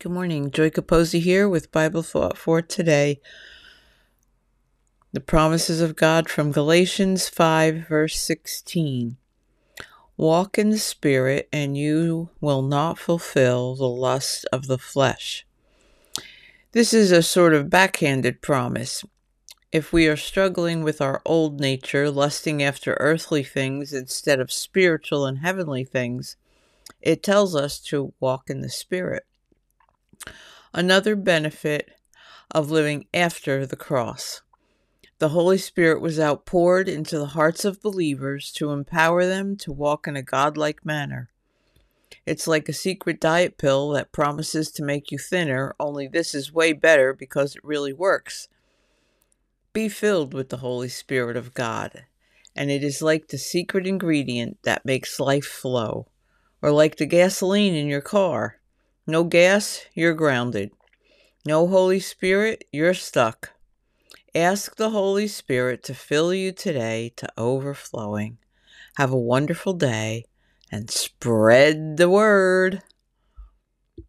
Good morning. Joy Capozzi here with Bible thought for today. The promises of God from Galatians 5, verse 16. Walk in the Spirit, and you will not fulfill the lust of the flesh. This is a sort of backhanded promise. If we are struggling with our old nature, lusting after earthly things instead of spiritual and heavenly things, it tells us to walk in the Spirit. Another benefit of living after the cross. The Holy Spirit was outpoured into the hearts of believers to empower them to walk in a godlike manner. It's like a secret diet pill that promises to make you thinner, only this is way better because it really works. Be filled with the Holy Spirit of God, and it is like the secret ingredient that makes life flow, or like the gasoline in your car. No gas, you're grounded. No Holy Spirit, you're stuck. Ask the Holy Spirit to fill you today to overflowing. Have a wonderful day and spread the word.